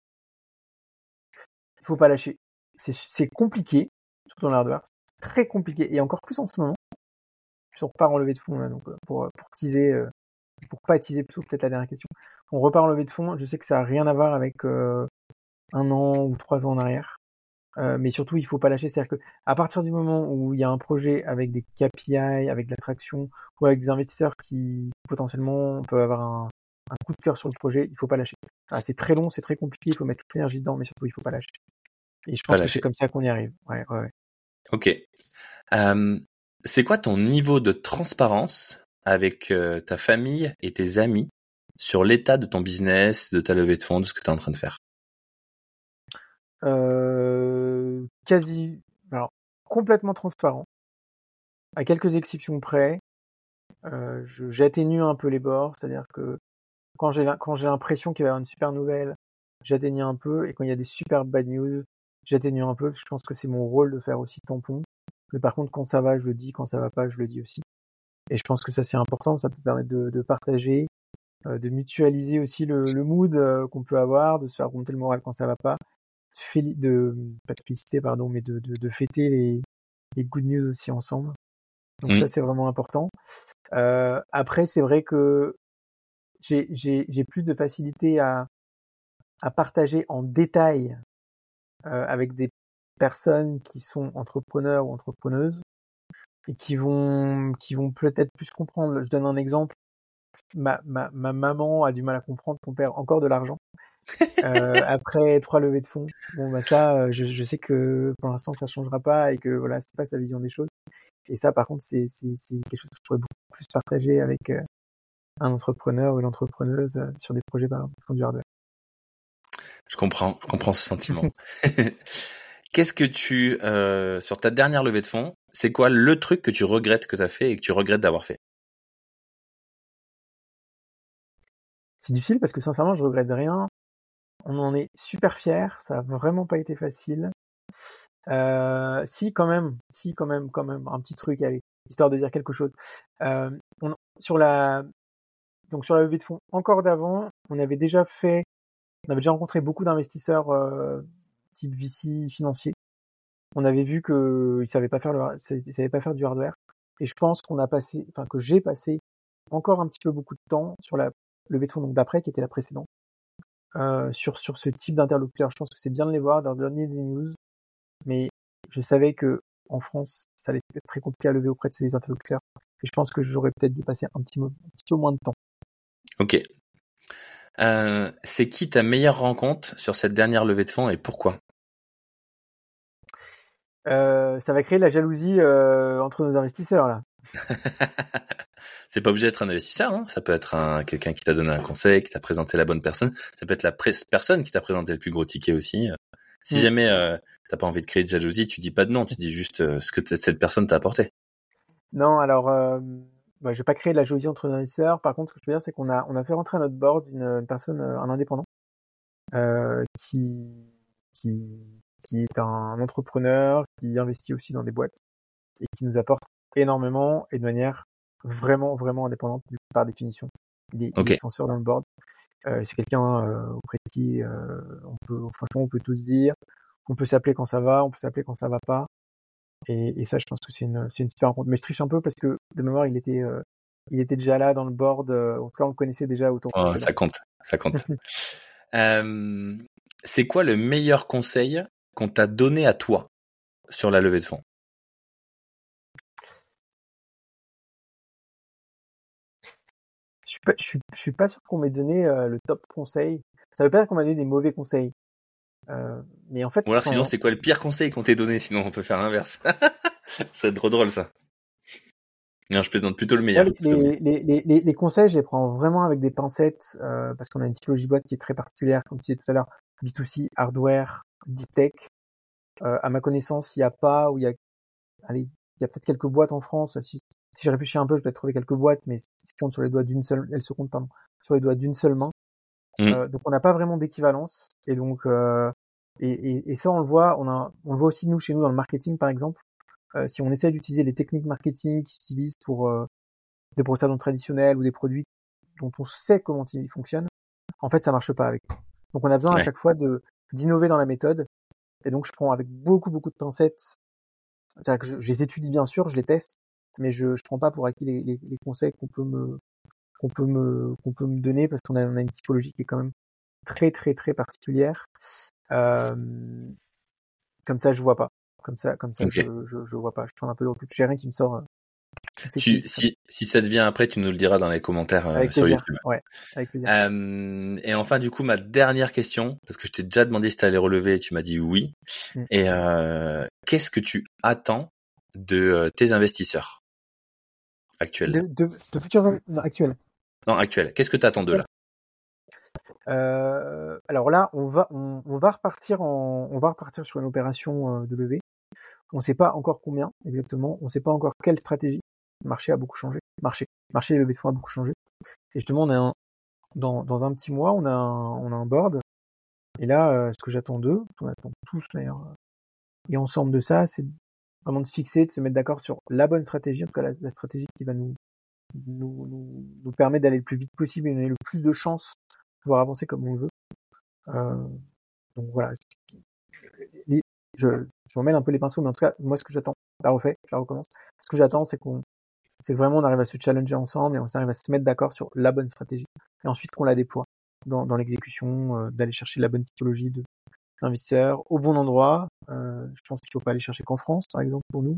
Faut pas lâcher. C'est compliqué, surtout dans l'hardware, c'est très compliqué, et encore plus en ce moment. On repart en levée de fonds, là, donc pour, pour teaser, pour pas teaser plutôt peut-être la dernière question. On repart en levée de fonds, je sais que ça a rien à voir avec un an ou trois ans en arrière. Euh, mais surtout, il faut pas lâcher. C'est-à-dire que à partir du moment où il y a un projet avec des KPI, avec de l'attraction, ou avec des investisseurs qui potentiellement peuvent avoir un, un, coup de cœur sur le projet, il faut pas lâcher. Ah, c'est très long, c'est très compliqué, il faut mettre toute l'énergie dedans, mais surtout, il faut pas lâcher. Et je pense que c'est comme ça qu'on y arrive. Ouais, ouais, ouais. Ok. Euh, c'est quoi ton niveau de transparence avec euh, ta famille et tes amis sur l'état de ton business, de ta levée de fonds, de ce que tu es en train de faire? Euh, quasi, alors complètement transparent, à quelques exceptions près. Euh, j'atténue un peu les bords, c'est-à-dire que quand j'ai l'impression qu'il va y avoir une super nouvelle, j'atténue un peu, et quand il y a des super bad news, j'atténue un peu. je pense que c'est mon rôle de faire aussi tampon. Mais par contre, quand ça va, je le dis, quand ça va pas, je le dis aussi. Et je pense que ça c'est important, ça peut permettre de, de partager, euh, de mutualiser aussi le, le mood euh, qu'on peut avoir, de se faire remonter le moral quand ça va pas, de pas de féliciter pardon, mais de, de, de fêter les, les good news aussi ensemble. Donc ça mmh. c'est vraiment important. Euh, après c'est vrai que j'ai j'ai plus de facilité à à partager en détail euh, avec des personnes qui sont entrepreneurs ou entrepreneuses et qui vont qui vont peut-être plus comprendre. Je donne un exemple. Ma, ma, ma maman a du mal à comprendre qu'on perd encore de l'argent euh, après trois levées de fonds. Bon, bah ça, euh, je, je sais que pour l'instant, ça changera pas et que voilà, c'est pas sa vision des choses. Et ça, par contre, c'est quelque chose que je pourrais beaucoup plus partager avec euh, un entrepreneur ou une entrepreneuse euh, sur des projets par exemple du hardware. Je comprends, je comprends ce sentiment. Qu'est-ce que tu, euh, sur ta dernière levée de fonds, c'est quoi le truc que tu regrettes que tu as fait et que tu regrettes d'avoir fait? C'est difficile parce que sincèrement, je regrette rien. On en est super fiers, ça a vraiment pas été facile. Euh, si quand même, si quand même, quand même, un petit truc, histoire de dire quelque chose. Euh, sur la, donc sur la levée de fonds encore d'avant, on avait déjà fait, on avait déjà rencontré beaucoup d'investisseurs type VC financier. On avait vu que ils savaient pas faire le, ils savaient pas faire du hardware. Et je pense qu'on a passé, enfin que j'ai passé encore un petit peu beaucoup de temps sur la levée de fonds d'après qui était la précédente euh, sur, sur ce type d'interlocuteur. Je pense que c'est bien de les voir, de leur donner des news, mais je savais que en France, ça allait être très compliqué à lever auprès de ces interlocuteurs. Et je pense que j'aurais peut-être dû passer un petit, un petit peu moins de temps. Ok. Euh, c'est qui ta meilleure rencontre sur cette dernière levée de fonds et pourquoi? Euh, Ça va créer de la jalousie euh, entre nos investisseurs là. c'est pas obligé d'être un investisseur, hein. ça peut être un, quelqu'un qui t'a donné un conseil, qui t'a présenté la bonne personne, ça peut être la personne qui t'a présenté le plus gros ticket aussi. Si mm. jamais euh, t'as pas envie de créer de jalousie, tu dis pas de non, tu dis juste ce que cette personne t'a apporté. Non, alors bah, je vais pas créer de la jalousie entre investisseurs. Par contre, ce que je veux dire, c'est qu'on a on a fait rentrer à notre board une, personne, un indépendant, qui qui qui est un entrepreneur, qui investit aussi dans des boîtes et qui nous apporte énormément et de manière vraiment, vraiment indépendante par définition. Il est, okay. censeur dans le board. Euh, c'est quelqu'un euh, auprès de qui euh, on peut, franchement, on peut tout se dire. On peut s'appeler quand ça va, on peut s'appeler quand ça va pas. Et, et ça, je pense que c'est une, c'est une super rencontre. Mais je triche un peu parce que de mémoire, il était, euh, il était déjà là dans le board. en tout cas, on le connaissait déjà autour. Oh, ça compte, ça compte. c'est quoi le meilleur conseil qu'on t'a donné à toi sur la levée de fonds Je suis pas, je suis, je suis pas sûr qu'on m'ait donné euh, le top conseil. Ça veut pas dire qu'on m'a donné des mauvais conseils. Euh, mais en fait. Ou alors sinon, c'est quoi le pire conseil qu'on t'ait donné? Sinon, on peut faire l'inverse. ça va être trop drôle ça. Non, je plaisante plutôt le meilleur. les, les, les, les, les, conseils, je les prends vraiment avec des pincettes euh, parce qu'on a une typologie boîte qui est très particulière, comme tu disais tout à l'heure, B2C, hardware, deep tech. Euh, à ma connaissance, il n'y a pas, ou il y a, allez, il y a peut-être quelques boîtes en France. Si, si je réfléchis un peu, je vais trouver quelques boîtes, mais elles se comptent sur les doigts d'une seule, elles se comptent pardon, sur les doigts d'une seule main. Mmh. Euh, donc on n'a pas vraiment d'équivalence. Et donc euh, et, et, et, ça on le voit, on a, on le voit aussi nous chez nous dans le marketing par exemple. Euh, si on essaie d'utiliser les techniques marketing qui s'utilisent pour euh, des procédés traditionnels ou des produits dont on sait comment ils fonctionnent, en fait ça marche pas avec. Donc on a besoin ouais. à chaque fois de d'innover dans la méthode Et donc, je prends avec beaucoup, beaucoup de pincettes. C'est-à-dire que je, les étudie bien sûr, je les teste, mais je je prends pas pour acquis les, les, les conseils qu'on peut me qu'on peut me qu'on peut me donner parce qu'on a, on a une typologie qui est quand même très très très particulière. Euh, comme ça, je vois pas. Comme ça, comme ça, je, je, je, vois pas. Je prends un peu de recul. J'ai rien qui me sort. Euh, tu, si, si ça te vient après, tu nous le diras dans les commentaires euh, sur YouTube. Ouais, avec plaisir. Euh, et enfin, du coup, ma dernière question, parce que je t'ai déjà demandé si tu allais relever et tu m'as dit oui. Mm. Et euh, qu'est-ce que tu attends de tes investisseurs actuels? De, de, de futurs non, actuels. Non, actuels. Qu'est-ce que tu attends de là? Alors là, on va, on, on, va repartir en, on va repartir sur une opération de levée. On ne sait pas encore combien exactement, on ne sait pas encore quelle stratégie. Le marché a beaucoup changé. Le marché, le marché des levées de fonds a beaucoup changé. Et justement, on a un, dans, dans un petit mois, on a un, on a un board. Et là, euh, ce que j'attends d'eux, on attend tous d'ailleurs, euh, et ensemble de ça, c'est vraiment de fixer, de se mettre d'accord sur la bonne stratégie, en tout cas la, stratégie qui va nous, nous, nous, nous permettre d'aller le plus vite possible et donner le plus de chances de pouvoir avancer comme on veut. Euh, donc voilà, je, je remets un peu les pinceaux, mais en tout cas, moi, ce que j'attends, la refait, je la recommence. Ce que j'attends, c'est qu'on, c'est vraiment on arrive à se challenger ensemble et on arrive à se mettre d'accord sur la bonne stratégie. Et ensuite qu'on la déploie dans, dans l'exécution, euh, d'aller chercher la bonne typologie de d'investisseurs au bon endroit. Euh, je pense qu'il faut pas aller chercher qu'en France, par exemple, pour nous.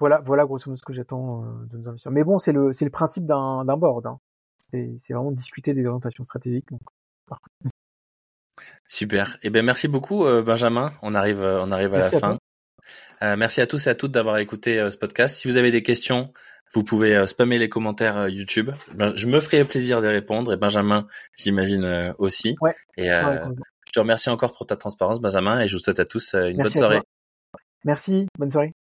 Voilà, voilà grosso modo ce que j'attends euh, de nos investisseurs. Mais bon, c'est le, c'est le principe d'un, d'un board. Hein. C'est, c'est vraiment discuter des orientations stratégiques. Donc, Super. Eh bien, merci beaucoup, euh, Benjamin. On arrive, euh, on arrive à merci la fin. Euh, merci à tous et à toutes d'avoir écouté euh, ce podcast. Si vous avez des questions, vous pouvez spammer les commentaires YouTube. Ben, je me ferai plaisir de répondre et Benjamin, j'imagine aussi. Ouais. Et je te remercie encore pour ta transparence, Benjamin, et je vous souhaite à tous une merci bonne soirée. Merci, bonne soirée.